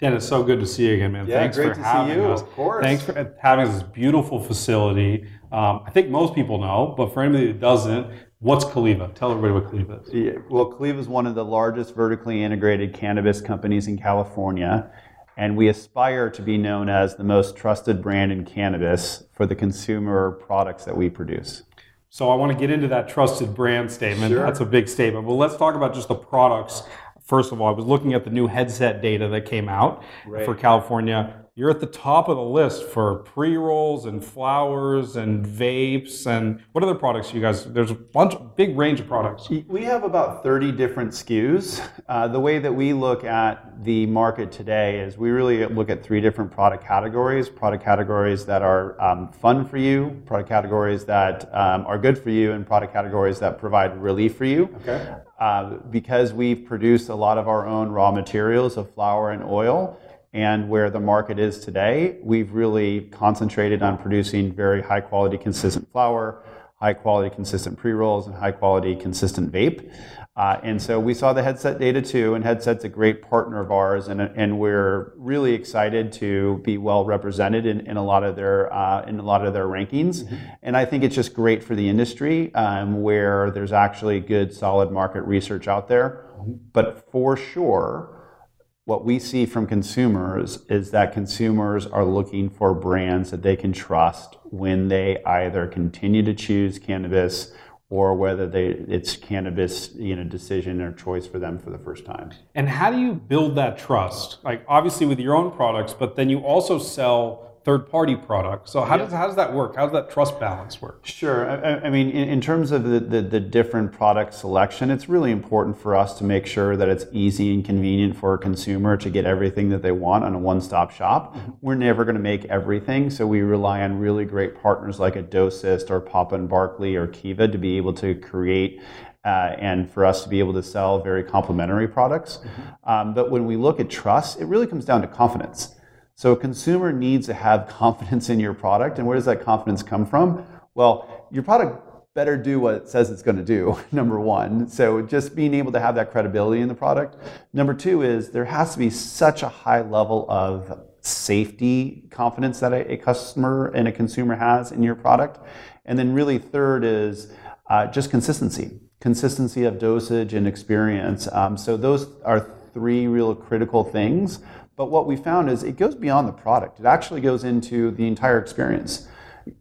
Dan, it's so good to see you again, man. Yeah, Thanks great for to having see you. us. Of course. Thanks for having this beautiful facility. Um, I think most people know, but for anybody that doesn't, what's Caliva? Tell everybody what Caliva is. Yeah, well, Caliva is one of the largest vertically integrated cannabis companies in California, and we aspire to be known as the most trusted brand in cannabis for the consumer products that we produce. So I want to get into that trusted brand statement. Sure. That's a big statement. But let's talk about just the products. First of all, I was looking at the new headset data that came out Right. for California. You're at the top of the list for pre rolls and flowers and vapes and what other products you guys? There's a bunch, big range of products. We have about 30 different SKUs. Uh, the way that we look at the market today is we really look at three different product categories product categories that are um, fun for you, product categories that um, are good for you, and product categories that provide relief for you. Okay. Uh, because we've produced a lot of our own raw materials of flower and oil, and where the market is today, we've really concentrated on producing very high quality, consistent flower, high quality, consistent pre rolls, and high quality, consistent vape. Uh, and so we saw the headset data too, and headset's a great partner of ours, and, and we're really excited to be well represented in, in a lot of their uh, in a lot of their rankings. And I think it's just great for the industry, um, where there's actually good, solid market research out there. But for sure, what we see from consumers is that consumers are looking for brands that they can trust when they either continue to choose cannabis or whether they it's cannabis you know decision or choice for them for the first time. And how do you build that trust? Like obviously with your own products, but then you also sell third party products. So how does how does that work? How does that trust balance work? Sure. I, I- mean, in, in terms of the, the, the different product selection, it's really important for us to make sure that it's easy and convenient for a consumer to get everything that they want on a one stop shop. We're never going to make everything, so we rely on really great partners like a Dosist or Papa and Barkley or Kiva to be able to create. Uh, and for us to be able to sell very complementary products. Um, but when we look at trust, it really comes down to confidence. So a consumer needs to have confidence in your product. And where does that confidence come from? Well, your product better do what it says it's going to do, number one. So just being able to have that credibility in the product. Number two is there has to be such a high level of safety confidence that a, customer and a consumer has in your product. And then really third is uh, just consistency, consistency of dosage and experience. Um, so those are three real critical things. But what we found is it goes beyond the product. It actually goes into the entire experience.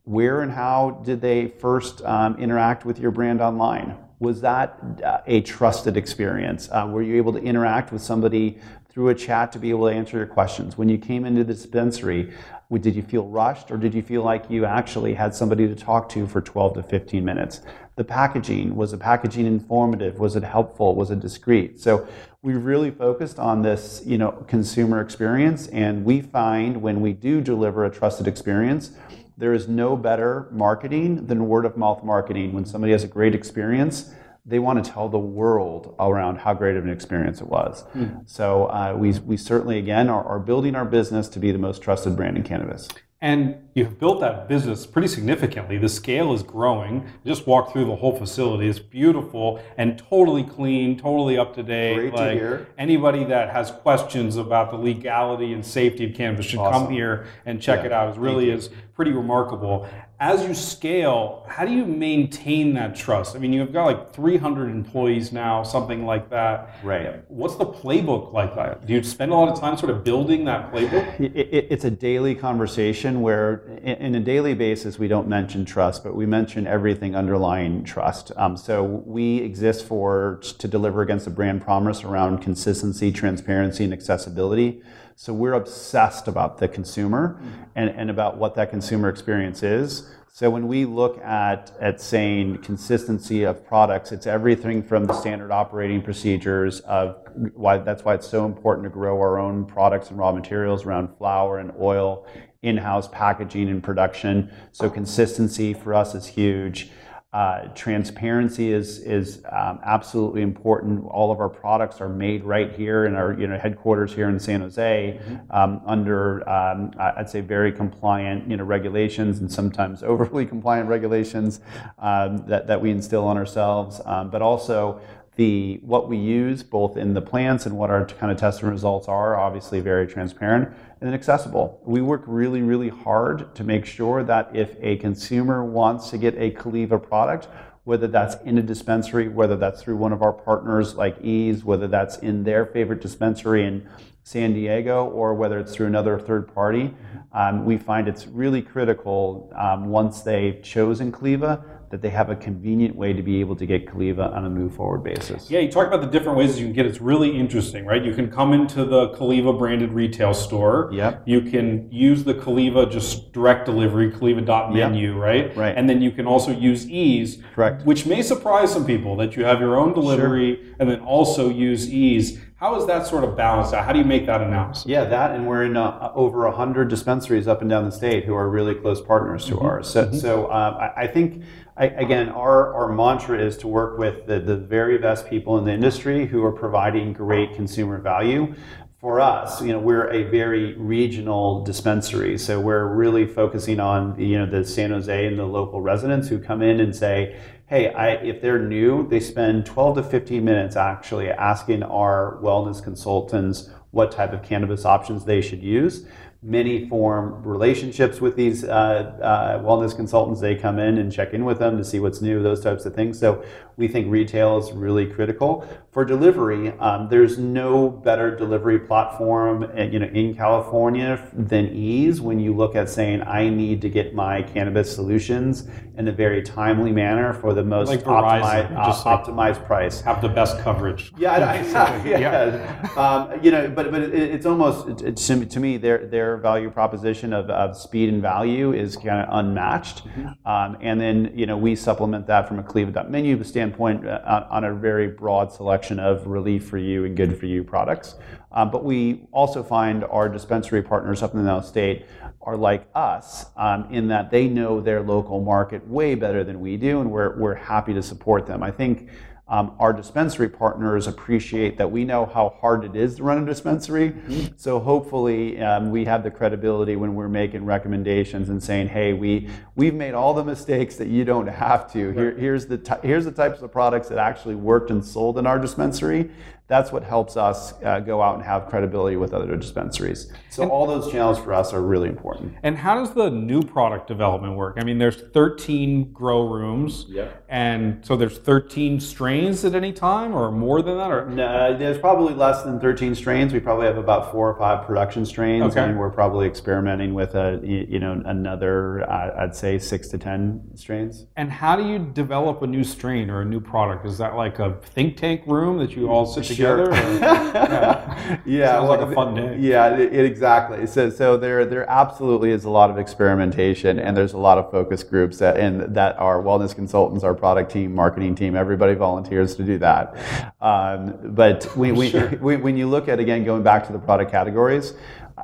Where and how did they first um, interact with your brand online? Was that uh, a trusted experience? Uh, were you able to interact with somebody through a chat to be able to answer your questions? When you came into the dispensary, did you feel rushed or did you feel like you actually had somebody to talk to for 12 to 15 minutes? The packaging, was the packaging informative? Was it helpful? Was it discreet? So we really focused on this, you know, consumer experience and we find when we do deliver a trusted experience, there is no better marketing than word of mouth marketing. When somebody has a great experience, they want to tell the world around how great of an experience it was. So uh, we, we certainly, again, are, are building our business to be the most trusted brand in cannabis. And you've built that business pretty significantly. The scale is growing. Just walk through the whole facility. It's beautiful and totally clean, totally up to date. Great to hear. anybody that has questions about the legality and safety of cannabis should come here and check Yeah, it out. It really is pretty remarkable. As you scale, how do you maintain that trust? I mean, you've got like 300 employees now, something like that. Right. What's the playbook like that? Do you spend a lot of time sort of building that playbook? It, it, it's a daily conversation where, in, a daily basis, we don't mention trust, but we mention everything underlying trust. Um, so we exist for to deliver against a brand promise around consistency, transparency, and accessibility. So we're obsessed about the consumer and, and about what that consumer experience is. So when we look at, at saying consistency of products, it's everything from the standard operating procedures of why that's why it's so important to grow our own products and raw materials around flower and oil, in-house packaging and production. So consistency for us is huge. Uh, transparency is is um, absolutely important. All of our products are made right here in our you know headquarters here in San Jose, um, under um, I'd say very compliant you know regulations and sometimes overly compliant regulations um, that that we instill on ourselves. Um, but also the what we use both in the plants and what our kind of testing results are obviously very transparent and accessible. We work really really hard to make sure that if a consumer wants to get a Caliva product whether that's in a dispensary whether that's through one of our partners like Eaze whether that's in their favorite dispensary in san diego or whether it's through another third party um, we find it's really critical um, once they've chosen Caliva that they have a convenient way to be able to get Caliva on a move forward basis. Yeah, you talk about the different ways you can get it. It's really interesting, right? You can come into the Caliva branded retail store. Yep. You can use the Caliva just direct delivery, Caliva.menu, yep. right? Right. And then you can also use Eaze. Correct. Which may surprise some people that you have your own delivery sure. and then also use Eaze. How is that sort of balanced out? How do you make that analysis? Yeah, that, and we're in uh, over 100 dispensaries up and down the state who are really close partners to mm-hmm. ours. So, mm-hmm. so um, I, I, think, I, again, our, our mantra is to work with the, the very best people in the industry who are providing great consumer value for us, you know, we're a very regional dispensary, so we're really focusing on you know the San Jose and the local residents who come in and say, hey, I, if they're new, they spend 12 to 15 minutes actually asking our wellness consultants what type of cannabis options they should use. Many form relationships with these uh, uh, wellness consultants. They come in and check in with them to see what's new, those types of things. So we think retail is really critical for delivery. Um, there's no better delivery platform, uh, you know, in California than Eaze. When you look at saying, I need to get my cannabis solutions in a very timely manner for the most like optimized, uh, just like optimized price, have the best coverage. Yeah, I, I, yeah, yeah. Um, you know, but but it, it's almost it, to me their their value proposition of, of speed and value is kind of unmatched. Mm-hmm. Um, and then you know we supplement that from a Caliva.menu standpoint uh, on a very broad selection selection of relief for you and good for you products. Um, but we also find our dispensary partners up in the state are like us um, in that they know their local market way better than we do, and we're, we're happy to support them. I think um, our dispensary partners appreciate that we know how hard it is to run a dispensary. Mm-hmm. So hopefully um, we have the credibility when we're making recommendations and saying, "Hey, we we've made all the mistakes that you don't have to. Here, here's the t- here's the types of products that actually worked and sold in our dispensary, that's what helps us uh, go out and have credibility with other dispensaries. So and, all those channels for us are really important. And how does the new product development work? I mean, there's 13 grow rooms, yep. and so there's 13 strains at any time, or more than that, or no, there's probably less than 13 strains. We probably have about four or five production strains, okay. and we're probably experimenting with a you know another I'd say six to 10 strains. And how do you develop a new strain or a new product? Is that like a think tank room that you all sit together? Together? Yeah, yeah Sounds well, like a fun day. Yeah, it, it, exactly. So, so there, there absolutely is a lot of experimentation, and there's a lot of focus groups that, and that our wellness consultants, our product team, marketing team, everybody volunteers to do that. Um, but when, when, sure. when you look at again going back to the product categories.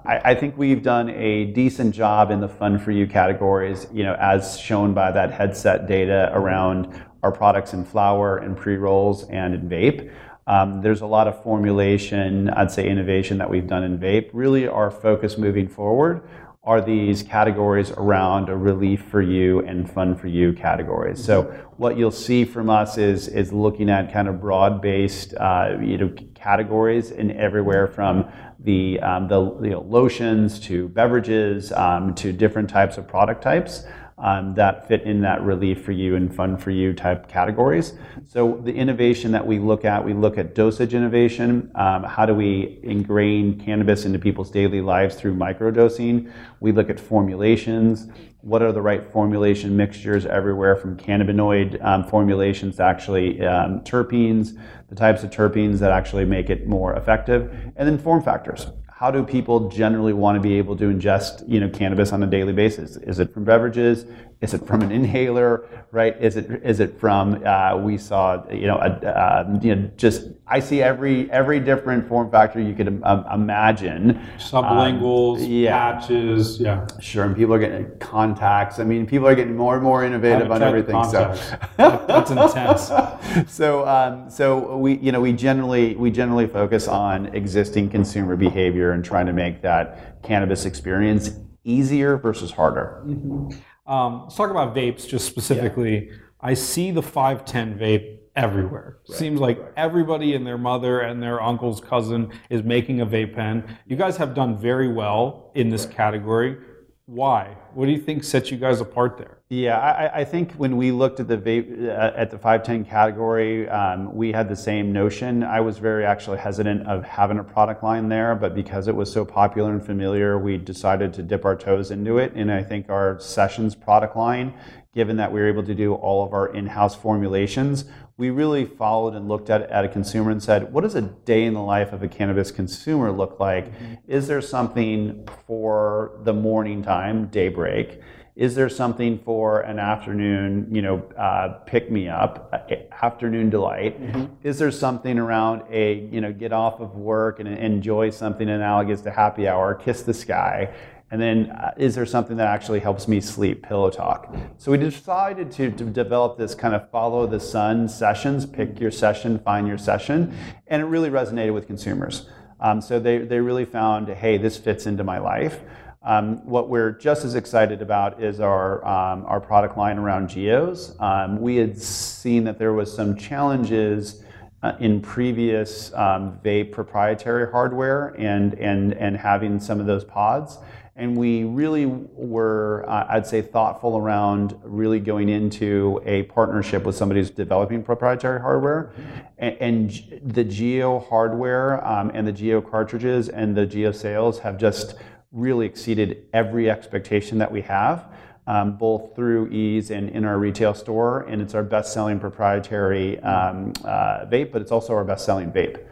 I, I think we've done a decent job in the fun for you categories, you know, as shown by that headset data around our products in flower and pre rolls and in vape. Um, there's a lot of formulation, I'd say innovation that we've done in vape. Really, our focus moving forward are these categories around a relief for you and fun for you categories. So what you'll see from us is is looking at kind of broad based uh, you know categories in everywhere from the um, the you know, lotions to beverages um, to different types of product types um, that fit in that relief for you and fun for you type categories. So the innovation that we look at, we look at dosage innovation. Um, how do we ingrain cannabis into people's daily lives through microdosing? We look at formulations. What are the right formulation mixtures everywhere from cannabinoid um, formulations to actually um, terpenes, the types of terpenes that actually make it more effective, and then form factors how do people generally want to be able to ingest you know cannabis on a daily basis is it from beverages is it from an inhaler, right? Is it is it from uh, we saw you know a, uh, you know just I see every every different form factor you could um, imagine. Sublinguals, um, yeah. patches, yeah. Sure, and people are getting contacts. I mean, people are getting more and more innovative on everything. So that's intense. so um, so we you know we generally we generally focus on existing consumer behavior and trying to make that cannabis experience easier versus harder. Mm-hmm. Um, let's talk about vapes just specifically. Yeah. I see the 510 vape everywhere. Seems like everybody and their mother and their uncle's cousin is making a vape pen. You guys have done very well in this category. Why? What do you think sets you guys apart there? Yeah, I, I think when we looked at the vape uh, at the 510 category, um, we had the same notion. I was very actually hesitant of having a product line there, but because it was so popular and familiar, we decided to dip our toes into it. And I think our sessions product line, given that we were able to do all of our in-house formulations, we really followed and looked at, at a consumer and said, what does a day in the life of a cannabis consumer look like? Mm-hmm. Is there something for the morning time, daybreak? Is there something for an afternoon, you know, uh, pick me up, uh, afternoon delight? Mm-hmm. Is there something around a, you know, get off of work and enjoy something analogous to happy hour, kiss the sky? And then, uh, is there something that actually helps me sleep? Pillow talk. So we decided to, to, develop this kind of follow the sun sessions, pick your session, find your session, and it really resonated with consumers. Um, so they, they really found, hey, this fits into my life. Um, what we're just as excited about is our, um, our product line around Gios. Um, we had seen that there was some challenges uh, in previous um, vape proprietary hardware and, and, and having some of those pods. And we really were, uh, I'd say, thoughtful around really going into a partnership with somebody who's developing proprietary hardware. And, and the Gio hardware um, and the Gio cartridges and the Gio sales have just really exceeded every expectation that we have, um, both through Eaze and in our retail store. And it's our best selling proprietary um, uh, vape, but it's also our best selling vape.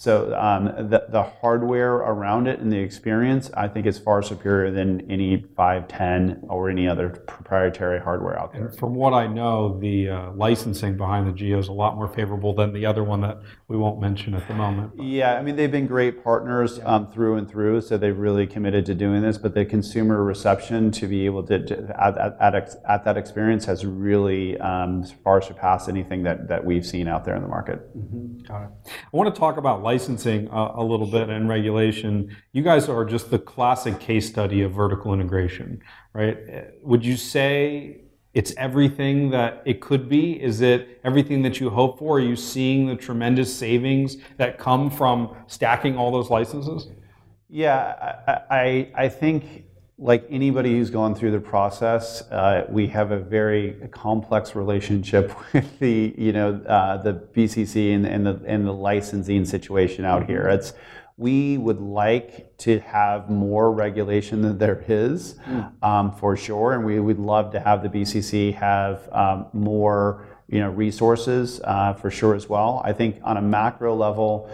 So um, the, the hardware around it and the experience, I think, is far superior than any 510 or any other proprietary hardware out there. And from what I know, the uh, licensing behind the Gio is a lot more favorable than the other one that we won't mention at the moment. Yeah, I mean, they've been great partners um, through and through, so they've really committed to doing this. But the consumer reception to be able to, to at, at, at, at, that experience has really um, far surpassed anything that, that we've seen out there in the market. Mm-hmm. Got it. I want to talk about licensing uh, a little bit and regulation, you guys are just the classic case study of vertical integration, right? Would you say it's everything that it could be? Is it everything that you hope for? Are you seeing the tremendous savings that come from stacking all those licenses? Yeah, I, I, I think like anybody who's gone through the process, uh, we have a very complex relationship with the, you know, uh, the BCC and, and, the and the licensing situation out here. Mm-hmm. It's we would like to have more regulation than there is, mm. um, for sure, and we would love to have the BCC have um, more, you know, resources uh, for sure as well. I think on a macro level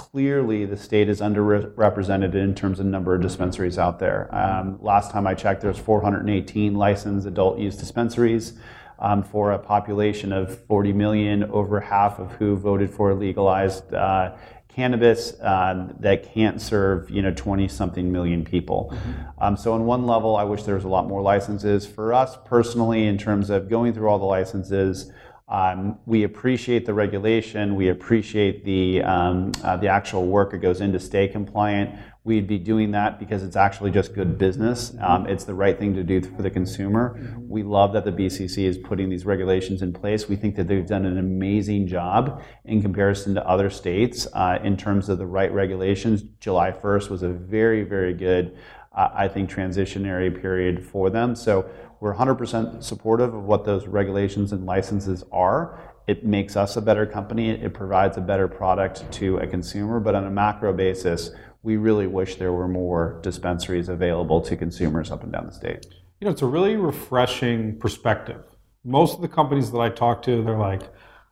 clearly the state is underrepresented in terms of number of dispensaries out there. Um, last time I checked, there's 418 licensed adult use dispensaries um, for a population of 40 million, over half of who voted for legalized uh, cannabis uh, that can't serve you know 20 something million people. Mm-hmm. Um, so on one level, I wish there was a lot more licenses. For us personally, in terms of going through all the licenses. Um, we appreciate the regulation. We appreciate the um, uh, the actual work that goes into stay compliant. We'd be doing that because it's actually just good business. Um, it's the right thing to do for the consumer. We love that the BCC is putting these regulations in place. We think that they've done an amazing job in comparison to other states uh, in terms of the right regulations. July 1st was a very, very good, uh, I think, transitionary period for them. So we're 100% supportive of what those regulations and licenses are. It makes us a better company. It provides a better product to a consumer. But on a macro basis, we really wish there were more dispensaries available to consumers up and down the state. You know, it's a really refreshing perspective. Most of the companies that I talk to, they're like,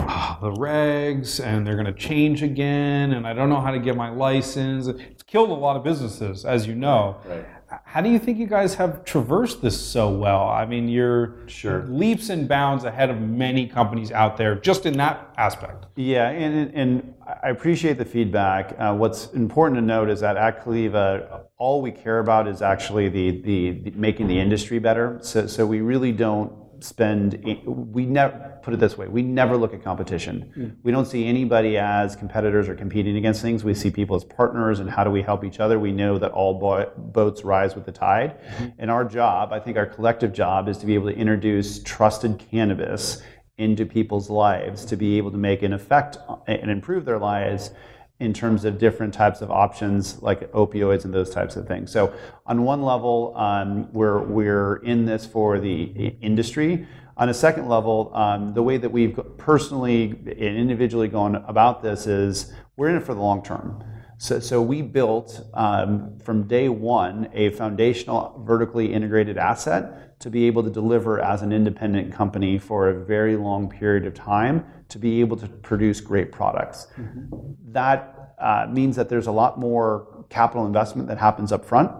oh, the regs and they're going to change again and I don't know how to get my license. It's killed a lot of businesses, as you know. Right how do you think you guys have traversed this so well? I mean, you're sure. leaps and bounds ahead of many companies out there just in that aspect. Yeah, and, and I appreciate the feedback. Uh, what's important to note is that at Caliva, all we care about is actually the, the, the making the industry better. So, so we really don't spend we never put it this way we never look at competition mm. we don't see anybody as competitors or competing against things we see people as partners and how do we help each other we know that all bo- boats rise with the tide mm-hmm. and our job i think our collective job is to be able to introduce trusted cannabis into people's lives to be able to make an effect and improve their lives in terms of different types of options like opioids and those types of things. So, on one level, um, we're, we're in this for the industry. On a second level, um, the way that we've personally and individually gone about this is we're in it for the long term. So, so we built um, from day one a foundational vertically integrated asset to be able to deliver as an independent company for a very long period of time to be able to produce great products. Mm-hmm. That uh, means that there's a lot more capital investment that happens up front,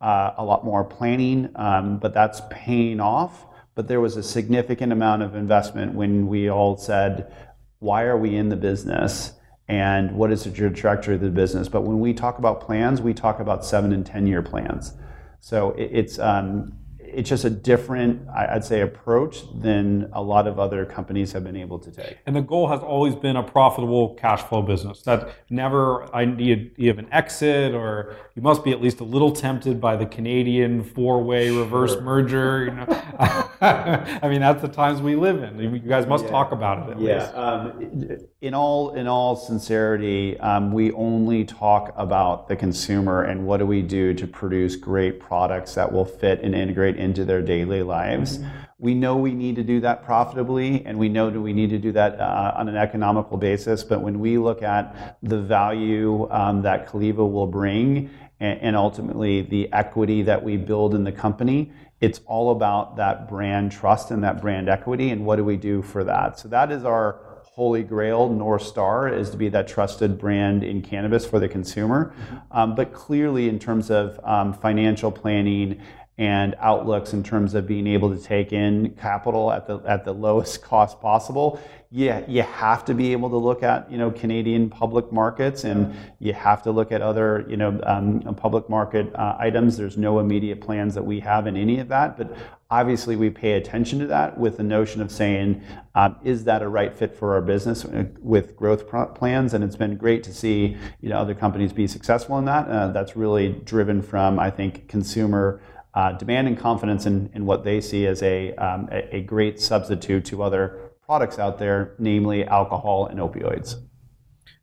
uh, a lot more planning, um, but that's paying off. But there was a significant amount of investment when we all said, why are we in the business? and what is the trajectory of the business. But when we talk about plans, we talk about seven and 10 year plans. So it's, um, it's just a different, I'd say, approach than a lot of other companies have been able to take. And the goal has always been a profitable cash flow business. That never, I need you have an exit, or you must be at least a little tempted by the Canadian four-way reverse sure. merger. You know, I mean that's the times we live in. You guys must yeah. talk about it. yeah. Um, in all in all sincerity, um, we only talk about the consumer and what do we do to produce great products that will fit and integrate into their daily lives. Mm-hmm. We know we need to do that profitably, and we know that we need to do that uh, on an economical basis. But when we look at the value um, that Caliva will bring, and, and ultimately the equity that we build in the company, it's all about that brand trust and that brand equity, and what do we do for that? So that is our holy grail north star is to be that trusted brand in cannabis for the consumer mm-hmm. um, but clearly in terms of um, financial planning and outlooks in terms of being able to take in capital at the at the lowest cost possible. Yeah, you have to be able to look at you know Canadian public markets, and you have to look at other you know um, public market uh, items. There's no immediate plans that we have in any of that, but obviously we pay attention to that with the notion of saying, um, is that a right fit for our business uh, with growth plans? And it's been great to see you know other companies be successful in that. Uh, that's really driven from I think consumer uh, demand and confidence in, in what they see as a, um, a, a great substitute to other products out there, namely alcohol and opioids.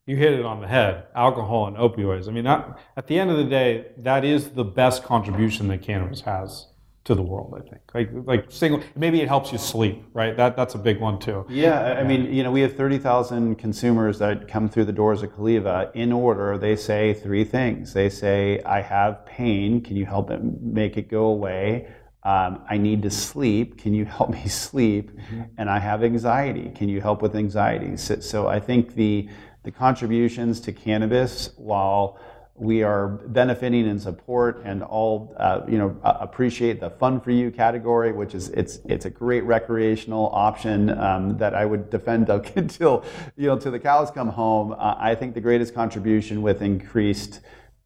You hit it on the head alcohol and opioids. I mean, at the end of the day, that is the best contribution that cannabis has to the world. I think like like single maybe it helps you sleep, right? That that's a big one too. Yeah, I mean, you know, we have thirty thousand consumers that come through the doors of Caliva. In order, they say three things. They say, "I have pain. Can you help it make it go away?" Um, I need to sleep. Can you help me sleep? Mm-hmm. And I have anxiety. Can you help with anxiety? So, so I think the the contributions to cannabis, while we are benefiting and support and all uh, you know appreciate the fun for you category which is it's it's a great recreational option um, that I would defend until you know till the cows come home uh, I think the greatest contribution with increased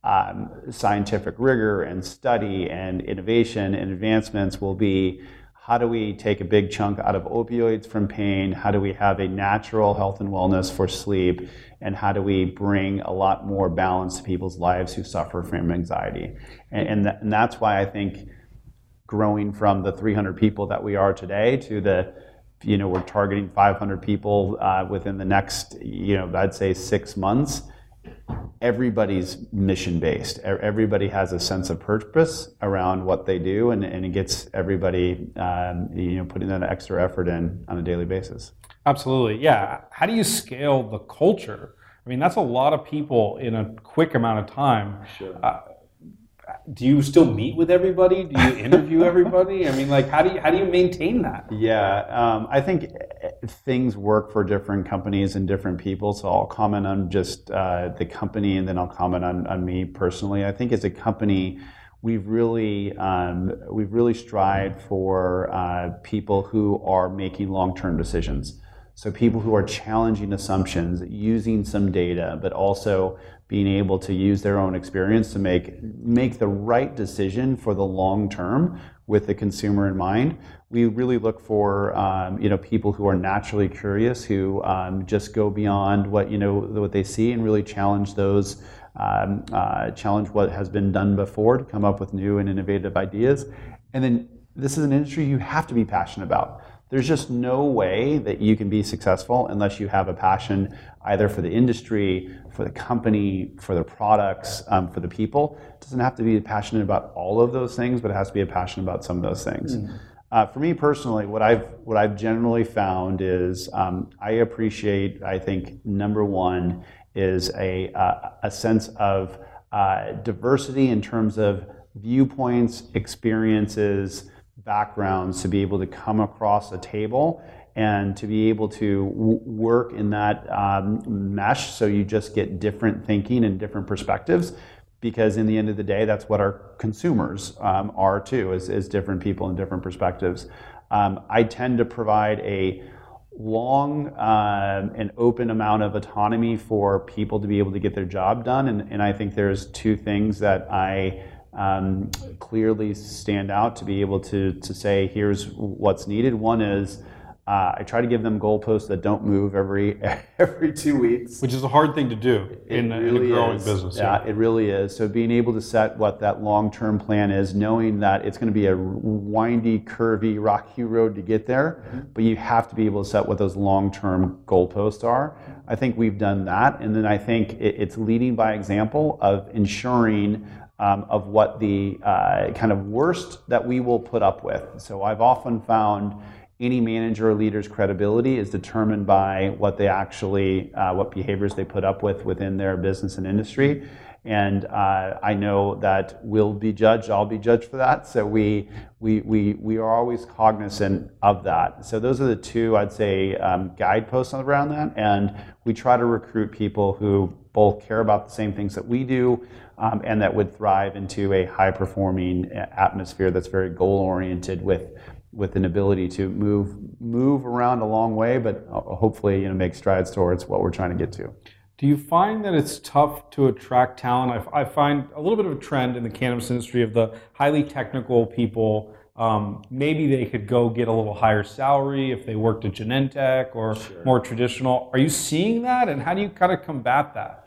um, scientific rigor and study and innovation and advancements will be how do we take a big chunk out of opioids from pain? How do we have a natural health and wellness for sleep? And how do we bring a lot more balance to people's lives who suffer from anxiety? And, and, and that's why I think growing from the 300 people that we are today to the you know we're targeting 500 people uh, within the next you know i'd say six months everybody's mission based. Everybody has a sense of purpose around what they do, and, and it gets everybody um, you know putting that extra effort in on a daily basis. Absolutely, yeah. How do you scale the culture? I mean, that's a lot of people in a quick amount of time. Sure. Uh, do you still meet with everybody? Do you interview everybody? I mean, like, how do you how do you maintain that? Yeah, um, I think things work for different companies and different people. So I'll comment on just uh, the company, and then I'll comment on on me personally. I think as a company, we've really um, we've really strived for uh, people who are making long term decisions. So people who are challenging assumptions, using some data, but also being able to use their own experience to make make the right decision for the long term with the consumer in mind. We really look for um, you know people who are naturally curious, who um, just go beyond what you know what they see and really challenge those. Um, uh, challenge what has been done before to come up with new and innovative ideas. And then this is an industry you have to be passionate about there's just no way that you can be successful unless you have a passion either for the industry, for the company, for the products, um, for the people. It doesn't have to be passionate about all of those things, but it has to be a passion about some of those things. Mm. Uh, for me personally, what I've what I've generally found is um, I appreciate. I think number one is a uh, a sense of uh, diversity in terms of viewpoints, experiences, backgrounds to be able to come across a table and to be able to w- work in that um, mesh. So you just get different thinking and different perspectives because in the end of the day that's what our consumers um, are too is, is different people and different perspectives. Um, i tend to provide a long um, and open amount of autonomy for people to be able to get their job done. And, and i think there's two things that i um, clearly stand out to be able to, to say here's what's needed one is uh, I try to give them goalposts that don't move every every two weeks, which is a hard thing to do in, really in, a growing is. business. Yeah, yeah, it really is. So being able to set what that long term plan is, knowing that it's going to be a windy, curvy, rocky road to get there, mm-hmm. but you have to be able to set what those long term goalposts are. I think we've done that, and then I think it, it's leading by example of ensuring um, of what the uh, kind of worst that we will put up with. So I've often found any manager or leader's credibility is determined by what they actually, uh, what behaviors they put up with within their business and industry. And uh, I know that we'll be judged, I'll be judged for that. So we, we, we, we are always cognizant of that. So those are the two, I'd say, um, guideposts around that. And we try to recruit people who both care about the same things that we do um, and that would thrive into a high performing uh, atmosphere that's very goal oriented with with an ability to move move around a long way, but uh, hopefully you know make strides towards what we're trying to get to. Do you find that it's tough to attract talent? I, I find a little bit of a trend in the cannabis industry of the highly technical people. Um, maybe they could go get a little higher salary if they worked at Genentech or sure. more traditional. Are you seeing that, and how do you kind of combat that?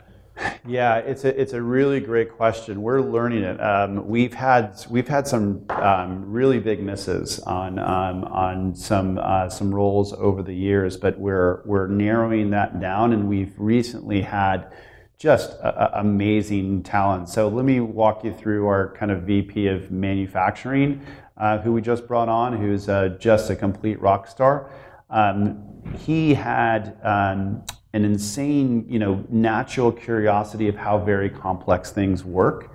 Yeah, it's a it's a really great question. We're learning it. Um, we've had we've had some um, really big misses on um, on some uh, some roles over the years, but we're we're narrowing that down, and we've recently had just a, a amazing talent. So let me walk you through our kind of VP of manufacturing, uh, who we just brought on, who's uh, just a complete rock star. Um, he had um, an insane, you know, natural curiosity of how very complex things work.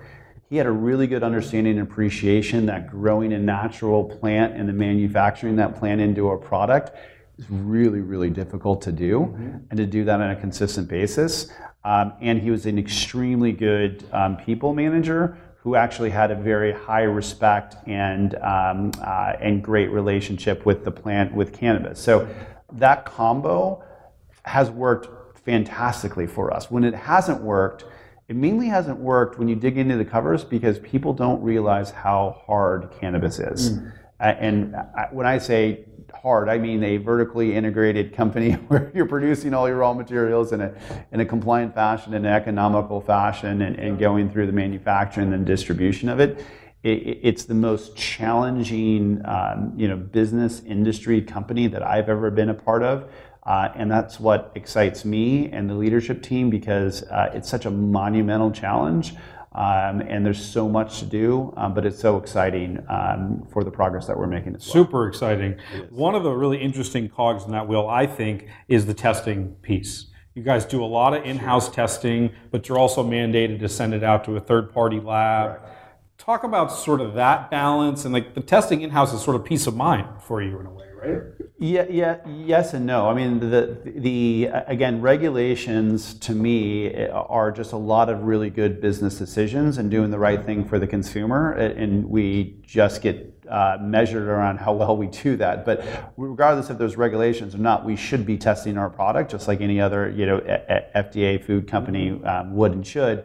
He had a really good understanding and appreciation that growing a natural plant and then manufacturing that plant into a product is really, really difficult to do, mm-hmm. and to do that on a consistent basis. Um, and he was an extremely good um, people manager who actually had a very high respect and um, uh, and great relationship with the plant with cannabis. So that combo has worked fantastically for us. When it hasn't worked, it mainly hasn't worked when you dig into the covers because people don't realize how hard cannabis is. Mm. And when I say hard, I mean a vertically integrated company where you're producing all your raw materials in a, in a compliant fashion, in an economical fashion, and, and going through the manufacturing and distribution of it. it it's the most challenging, um, you know, business industry company that I've ever been a part of. Uh, and that's what excites me and the leadership team because uh, it's such a monumental challenge. Um, and there's so much to do, um, but it's so exciting um, for the progress that we're making. As well. Super exciting. One of the really interesting cogs in that wheel, I think, is the testing piece. You guys do a lot of in-house sure. testing, but you're also mandated to send it out to a third-party lab. Talk about sort of that balance and like the testing in-house is sort of peace of mind for you in a way, right? Yeah, yeah, yes and no. I mean, the the again, regulations to me are just a lot of really good business decisions and doing the right thing for the consumer, and we just get uh, measured around how well we do that. But regardless if there's regulations or not, we should be testing our product just like any other, you know, FDA food company um, would and should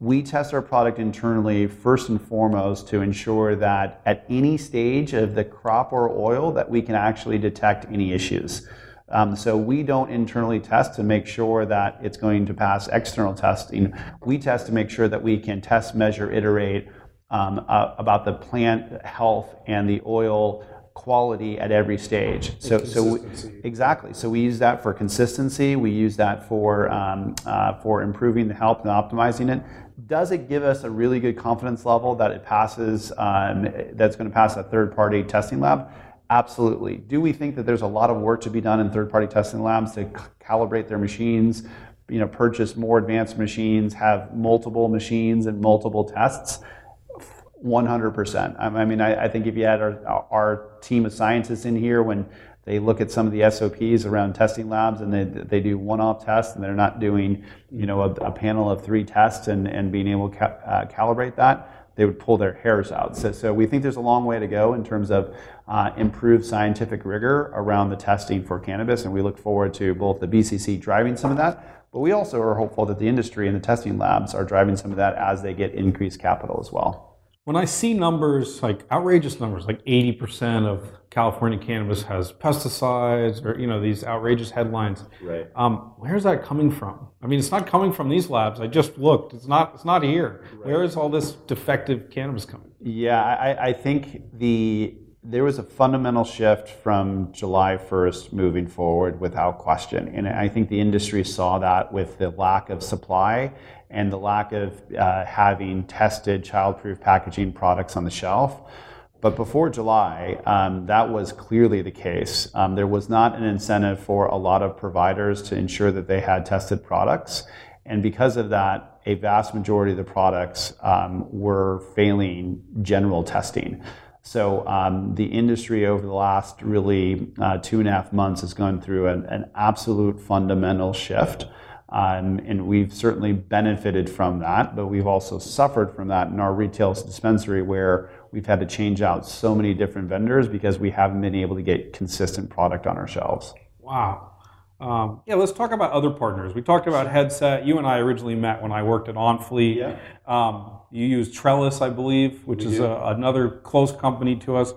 we test our product internally first and foremost to ensure that at any stage of the crop or oil that we can actually detect any issues. Um, so we don't internally test to make sure that it's going to pass external testing. We test to make sure that we can test, measure, iterate um, uh, about the plant health and the oil quality at every stage. So, so we, exactly. So we use that for consistency. We use that for um, uh, for improving the health and optimizing it. Does it give us a really good confidence level that it passes? Um, that's going to pass a third-party testing lab. Absolutely. Do we think that there's a lot of work to be done in third-party testing labs to calibrate their machines? You know, purchase more advanced machines, have multiple machines and multiple tests. 100%. I mean, I, I think if you had our, our team of scientists in here when they look at some of the SOPs around testing labs and they, they do one-off tests and they're not doing, you know, a, a panel of three tests and, and being able to ca- uh, calibrate that, they would pull their hairs out. So, so we think there's a long way to go in terms of uh, improved scientific rigor around the testing for cannabis, and we look forward to both the BCC driving some of that, but we also are hopeful that the industry and the testing labs are driving some of that as they get increased capital as well. When I see numbers like outrageous numbers, like 80% of California cannabis has pesticides, or you know these outrageous headlines. Right. Um, where's that coming from? I mean, it's not coming from these labs. I just looked. It's not. It's not here. Right. Where is all this defective cannabis coming? Yeah, I, I think the there was a fundamental shift from July 1st moving forward without question. And I think the industry saw that with the lack of supply and the lack of uh, having tested childproof packaging products on the shelf. But before July, um, that was clearly the case. Um, there was not an incentive for a lot of providers to ensure that they had tested products. And because of that, a vast majority of the products um, were failing general testing. So um, the industry over the last really uh, two and a half months has gone through an, an absolute fundamental shift. Um, and we've certainly benefited from that, but we've also suffered from that in our retail dispensary where we've had to change out so many different vendors because we haven't been able to get consistent product on our shelves. Wow. Um, yeah, let's talk about other partners. We talked about Headset. You and I originally met when I worked at OnFleet. Yeah. Um, you use Trellis, I believe, which we is a, another close company to us.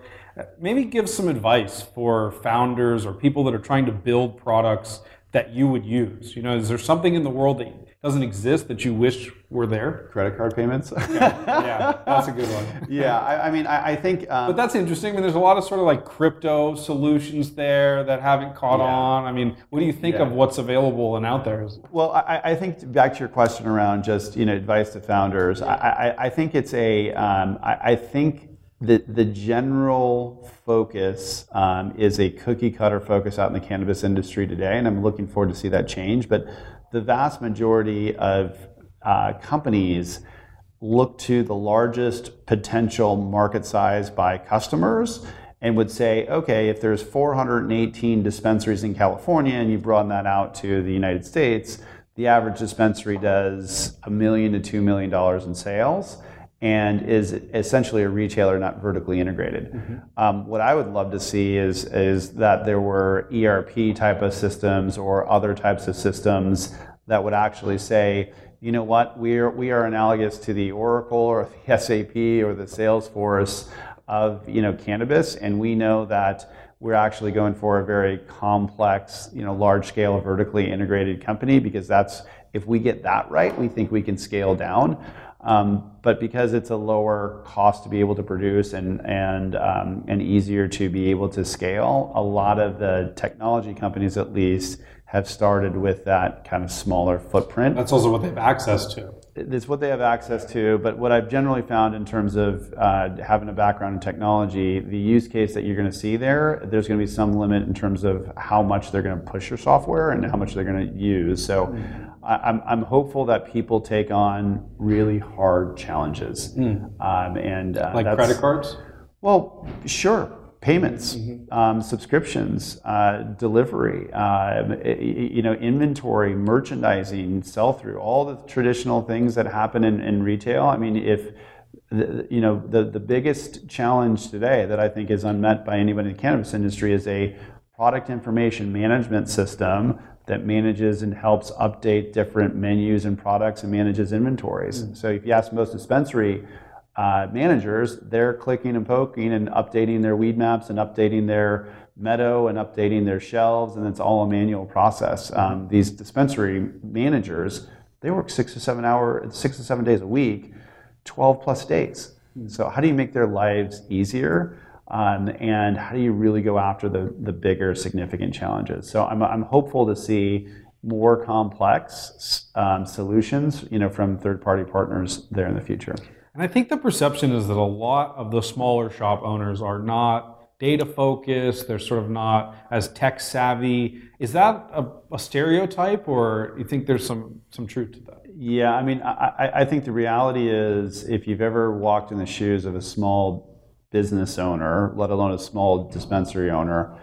Maybe give some advice for founders or people that are trying to build products that you would use? You know, is there something in the world that doesn't exist that you wish were there? Credit card payments. yeah, yeah, that's a good one. yeah, I, I mean, I, I think. Um, but that's interesting. I mean, there's a lot of sort of like crypto solutions there that haven't caught yeah. on. I mean, what do you think yeah. of what's available and out there? Well, I, I, think back to your question around just you know advice to founders. I, I, think it's a. Um, I think the, the general focus um, is a cookie cutter focus out in the cannabis industry today, and I'm looking forward to see that change. But the vast majority of uh, companies look to the largest potential market size by customers and would say, okay, if there's 418 dispensaries in California and you broaden that out to the United States, the average dispensary does a million to two million dollars in sales and is essentially a retailer not vertically integrated. Mm-hmm. Um, what I would love to see is is that there were ERP type of systems or other types of systems that would actually say, you know what, we are we are analogous to the Oracle or the SAP or the Salesforce of you know cannabis, and we know that we're actually going for a very complex, you know, large scale vertically integrated company because that's if we get that right, we think we can scale down. Um, but because it's a lower cost to be able to produce and and um, and easier to be able to scale, a lot of the technology companies, at least, have started with that kind of smaller footprint. That's also what they have access to. It's what they have access to. But what I've generally found in terms of uh, having a background in technology, the use case that you're going to see there, there's going to be some limit in terms of how much they're going to push your software and how much they're going to use. So. Mm-hmm I'm, I'm hopeful that people take on really hard challenges. Mm. Um, and uh, like credit cards? Well, sure. Payments, mm-hmm. um, subscriptions, uh, delivery, uh, you know, inventory, merchandising, sell through, all the traditional things that happen in, in retail. I mean, if the, you know, the, the biggest challenge today that I think is unmet by anybody in the cannabis industry is a product information management system that manages and helps update different menus and products and manages inventories. Mm-hmm. So if you ask most dispensary uh, managers, they're clicking and poking and updating their Weedmaps and updating their meadow and updating their shelves, and it's all a manual process. Um, these dispensary managers, they work six to seven hour, six to seven days a week, 12 plus days. Mm-hmm. So how do you make their lives easier? Um, and how do you really go after the, the bigger significant challenges? So I'm, I'm hopeful to see more complex um, solutions, you know, from third-party partners there in the future. And I think the perception is that a lot of the smaller shop owners are not data focused. They're sort of not as tech savvy. Is that a, a stereotype, or you think there's some some truth to that? Yeah, I mean, I, I think the reality is, if you've ever walked in the shoes of a small business owner, let alone a small dispensary owner,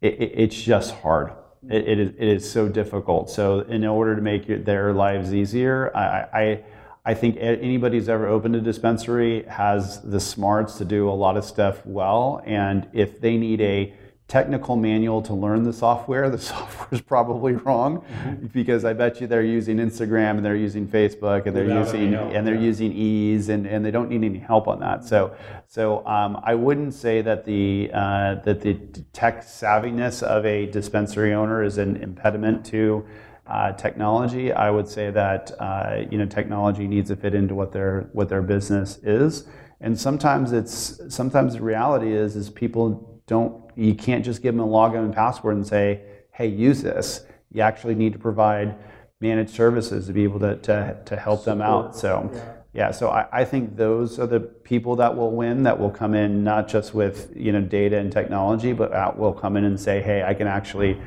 it, it, it's just hard. It, it, is, it is so difficult. So, in order to make their lives easier, I, I, I think anybody who's ever opened a dispensary has the smarts to do a lot of stuff well. And if they need a technical manual to learn the software, the software is probably wrong mm-hmm. because I bet you they're using Instagram and they're using Facebook and they're Without using and they're yeah. using Eaze and, and they don't need any help on that. So so um, I wouldn't say that the uh, that the tech savviness of a dispensary owner is an impediment to uh, technology. I would say that uh, you know technology needs to fit into what their what their business is. And sometimes it's sometimes the reality is is people don't you can't just give them a login and password and say, hey, use this. You actually need to provide managed services to be able to, to, to help Support. them out. So, yeah, yeah so I, I think those are the people that will win, that will come in not just with you know data and technology, but will come in and say, hey, I can actually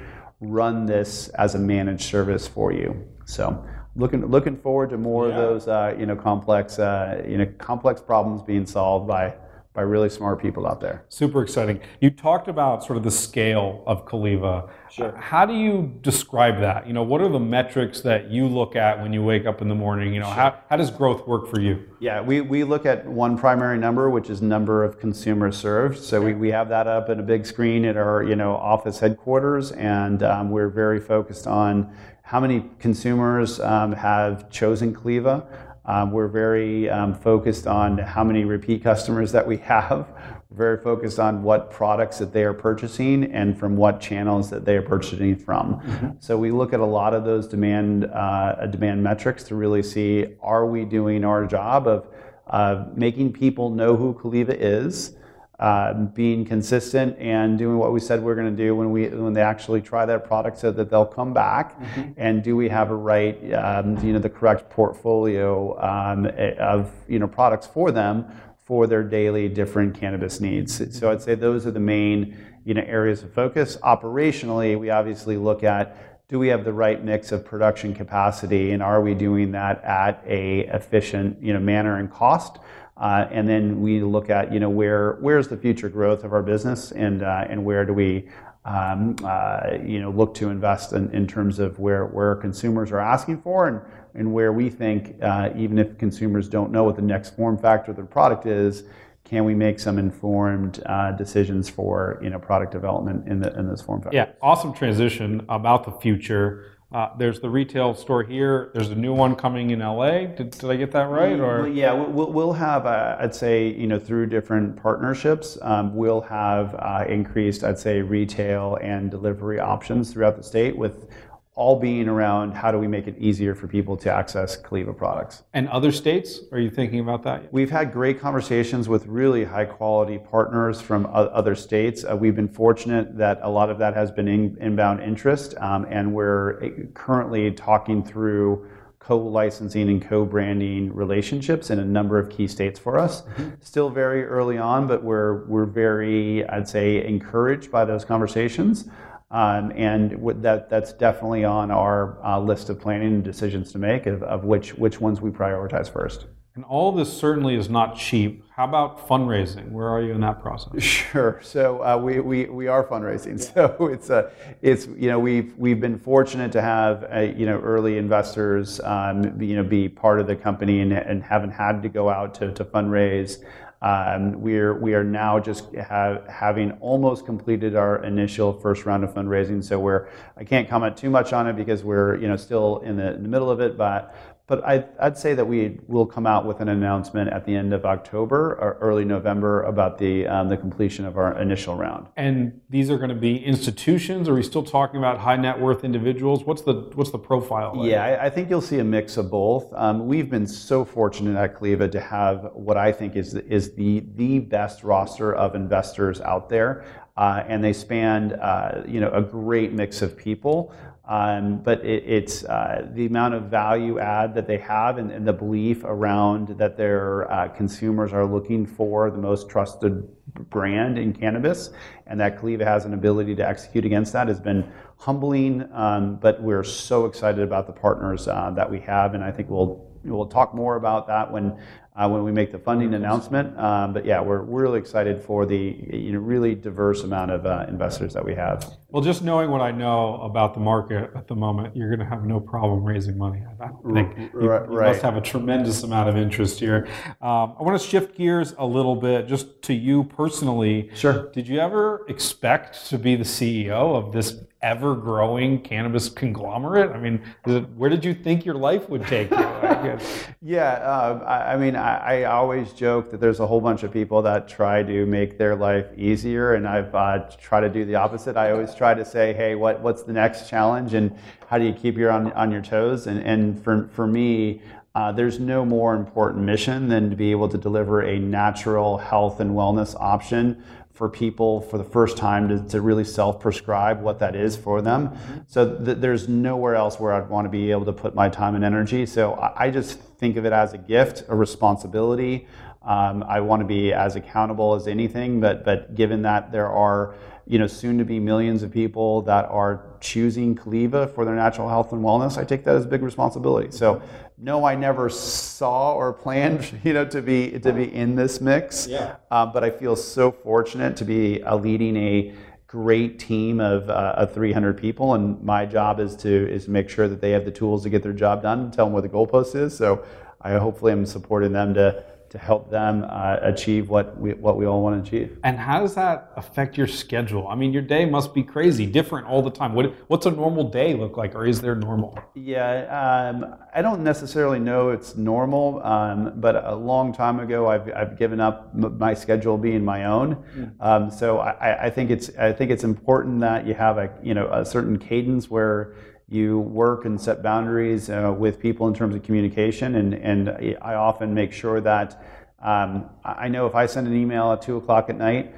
run this as a managed service for you. So looking looking forward to more yeah. of those uh, you know complex uh, you know complex problems being solved by by really smart people out there. Super exciting. You talked about sort of the scale of Caliva. Sure. How do you describe that? You know, what are the metrics that you look at when you wake up in the morning? You know, sure. how, how does growth work for you? Yeah, we, we look at one primary number, which is number of consumers served. So we, we have that up in a big screen at our, you know, office headquarters, and um, we're very focused on how many consumers um, have chosen Caliva. Um, we're very um, focused on how many repeat customers that we have. We're very focused on what products that they are purchasing and from what channels that they are purchasing from. Mm-hmm. So we look at a lot of those demand uh, demand metrics to really see are we doing our job of uh, making people know who Caliva is uh, being consistent and doing what we said we are going to do when we when they actually try that product so that they'll come back mm-hmm. and do we have a right um, you know the correct portfolio um, of you know products for them for their daily different cannabis needs mm-hmm. so i'd say those are the main you know areas of focus operationally we obviously look at do we have the right mix of production capacity and are we doing that at a efficient you know manner and cost and then we look at, you know, where where's the future growth of our business, and uh, and where do we, um, uh, you know, look to invest in, terms of where where consumers are asking for, and where we think, uh, even if consumers don't know what the next form factor of the product is, can we make some informed uh, decisions for you know product development in the in this form factor? Yeah, awesome transition about the future. Uh, there's the retail store here. There's a new one coming in LA. Did, did I get that right? Or yeah, we'll, we'll have uh, I'd say you know through different partnerships, um, we'll have uh, increased I'd say retail and delivery options throughout the state with all being around how do we make it easier for people to access Caliva products. And other states, are you thinking about that? We've had great conversations with really high quality partners from other states. Uh, we've been fortunate that a lot of that has been in, inbound interest, um, and we're uh, currently talking through co-licensing and co-branding relationships in a number of key states for us. Mm-hmm. Still very early on, but we're we're very, I'd say, encouraged by those conversations. Um, and that, that's definitely on our uh, list of planning and decisions to make of, of which, which ones we prioritize first. And all this certainly is not cheap. How about fundraising? Where are you in that process? Sure. So uh, we, we, we are fundraising. So it's a, uh, it's you know we've we've been fortunate to have uh, you know early investors um, you know be part of the company and, and haven't had to go out to, to fundraise. Um, we're we are now just have, having almost completed our initial first round of fundraising. So we're I can't comment too much on it because we're you know still in the, in the middle of it, but but I, would say that we will come out with an announcement at the end of October or early November about the um, the completion of our initial round. And these are going to be institutions. Are we still talking about high net worth individuals? What's the what's the profile? Like? Yeah, I, I, think you'll see a mix of both. Um, we've been so fortunate at Caliva to have what I think is is the the best roster of investors out there. Uh, and they span uh, you know a great mix of people. Um, but it, it's uh, the amount of value add that they have and, and the belief around that their uh, consumers are looking for the most trusted brand in cannabis, and that Caliva has an ability to execute against that has been humbling. Um, but we're so excited about the partners uh, that we have, and I think we'll we'll talk more about that when uh, when we make the funding announcement. Um, but yeah, we're, we're really excited for the you know, really diverse amount of uh, investors that we have. Well, just knowing what I know about the market at the moment, you're going to have no problem raising money. I don't think you, right, must have a tremendous amount of interest here. Um, I want to shift gears a little bit, just to you personally. Sure. Did you ever expect to be the CEO of this ever growing cannabis conglomerate? I mean, it, where did you think your life would take you? yeah, uh, I, I, mean, I, I, always joke that there's a whole bunch of people that try to make their life easier, and I've uh, tried to do the opposite. I always try to say, hey, what, what's the next challenge, and how do you keep your on, on your toes? And, and for, for me, uh, there's no more important mission than to be able to deliver a natural health and wellness option for people for the first time to, to really self-prescribe what that is for them. So th- there's nowhere else where I'd want to be able to put my time and energy. So I, I just think of it as a gift, a responsibility. Um, I want to be as accountable as anything, but but given that there are you know soon to be millions of people that are choosing Caliva for their natural health and wellness, I take that as a big responsibility. So no, I never saw or planned, you know, to be to be in this mix. Yeah. Uh, but I feel so fortunate to be uh, leading a great team of, uh, of 300 people, and my job is to is to make sure that they have the tools to get their job done. And tell them where the goalpost is. So I hopefully am supporting them to to help them uh, achieve what we, what we all want to achieve. And how does that affect your schedule? I mean, your day must be crazy, different all the time. What, what's a normal day look like, or is there normal? Yeah, um, I don't necessarily know it's normal, um, but a long time ago, I've, I've given up my schedule being my own. Mm. Um, so I, I, think it's I think it's important that you have a you know a certain cadence where you work and set boundaries uh, with people in terms of communication. And, and I often make sure that um, I know if I send an email at two o'clock at night,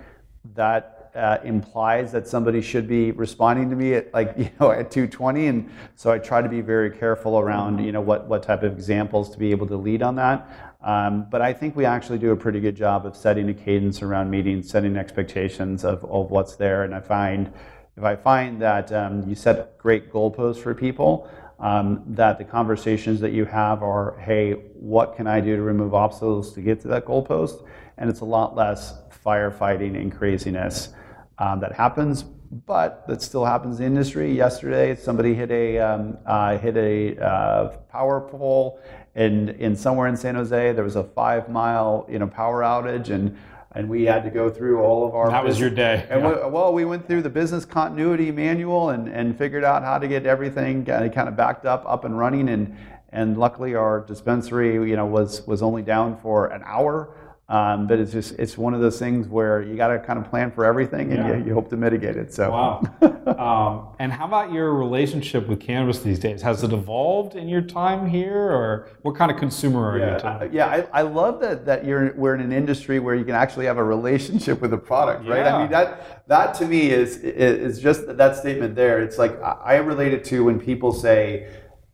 that uh, implies that somebody should be responding to me at like you know at 2:20, and so I try to be very careful around you know what what type of examples to be able to lead on that. Um, but I think we actually do a pretty good job of setting a cadence around meetings, setting expectations of, of what's there, and I find if I find that um, you set great goalposts for people, um, that the conversations that you have are, hey, what can I do to remove obstacles to get to that goalpost? And it's a lot less firefighting and craziness um, that happens, but that still happens in the industry. Yesterday, somebody hit a um, uh, hit a uh, power pole, and in somewhere in San Jose, there was a five mile you know power outage, and and we had to go through all of our. That was your day. And yeah. we, well, we went through the business continuity manual and, and figured out how to get everything kind of backed up, up and running, and and luckily our dispensary, you know, was was only down for an hour. Um, but it's just it's one of those things where you got to kind of plan for everything and yeah. you, you, hope to mitigate it. So wow. um, and how about your relationship with cannabis these days? Has it evolved in your time here, or what kind of consumer are yeah. you? Yeah, I, I, love that that you're we're in an industry where you can actually have a relationship with a product, right? I mean that that to me is is just that statement there. It's like I relate it to when people say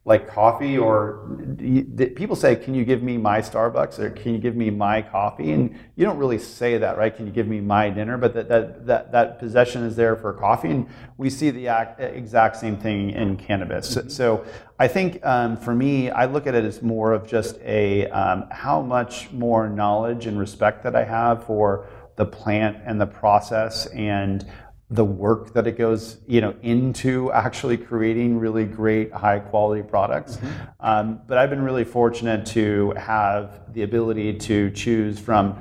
like coffee or people say can you give me my starbucks or can you give me my coffee? And you don't really say that right? Can you give me my dinner? But that that that, that possession is there for coffee. And we see the exact same thing in cannabis. Mm-hmm. so i think um, for me i look at it as more of just a um, how much more knowledge and respect that i have for the plant and the process and the work that it goes you know into actually creating really great high quality products mm-hmm. um, but i've been really fortunate to have the ability to choose from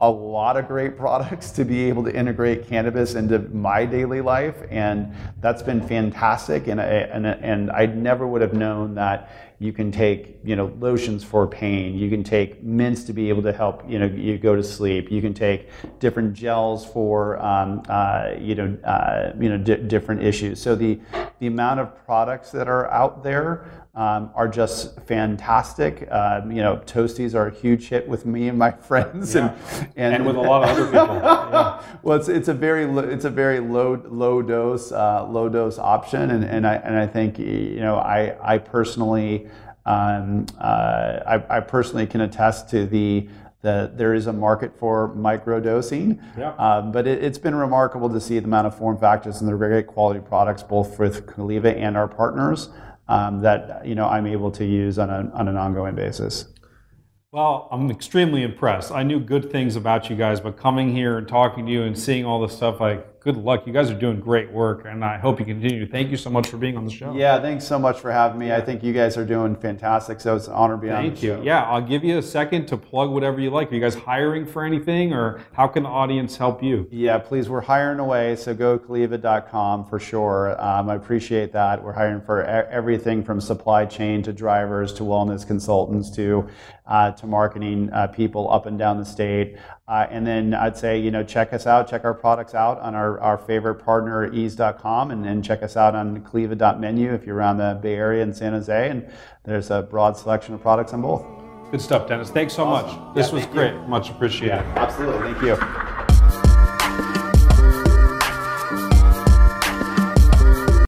a lot of great products to be able to integrate cannabis into my daily life and that's been fantastic and I, and, and I never would have known that You can take, you know, lotions for pain. You can take mints to be able to help, you know, you go to sleep. You can take different gels for, um, uh, you know, uh, you know, di- different issues. So the the amount of products that are out there um, are just fantastic. Um, you know, Toasties are a huge hit with me and my friends, Yeah. and, And with a lot of other people. Yeah. well, it's, it's a very lo- it's a very low low dose uh, low dose option, and, and I and I think you know I I personally um, uh, I, I personally can attest to the that there is a market for microdosing, Yeah. um, but it, it's been remarkable to see the amount of form factors and the great quality products both with Caliva and our partners Um, that you know I'm able to use on, a, on an ongoing basis. Well, I'm extremely impressed. I knew good things about you guys, but coming here and talking to you and seeing all the stuff, like, good luck. You guys are doing great work, and I hope you continue. Thank you so much for being on the show. Yeah, thanks so much for having me. I think you guys are doing fantastic. So it's an honor to be on. Thank you. show. Yeah, I'll give you a second to plug whatever you like. Are you guys hiring for anything, or how can the audience help you? Yeah, please. We're hiring away, so go Caliva.com for sure. Um, I appreciate that. We're hiring for everything from supply chain to drivers to wellness consultants to uh, to marketing uh, people up and down the state. Uh, and then I'd say, you know, check us out, check our products out on our, our favorite partner, Eaze.com, and then check us out on Caliva.menu if you're around the Bay Area and San Jose. And there's a broad selection of products on both. Good stuff, Dennis. Thanks so Awesome. much. This Yeah, was thank you. great. Much appreciated. Absolutely. Thank you.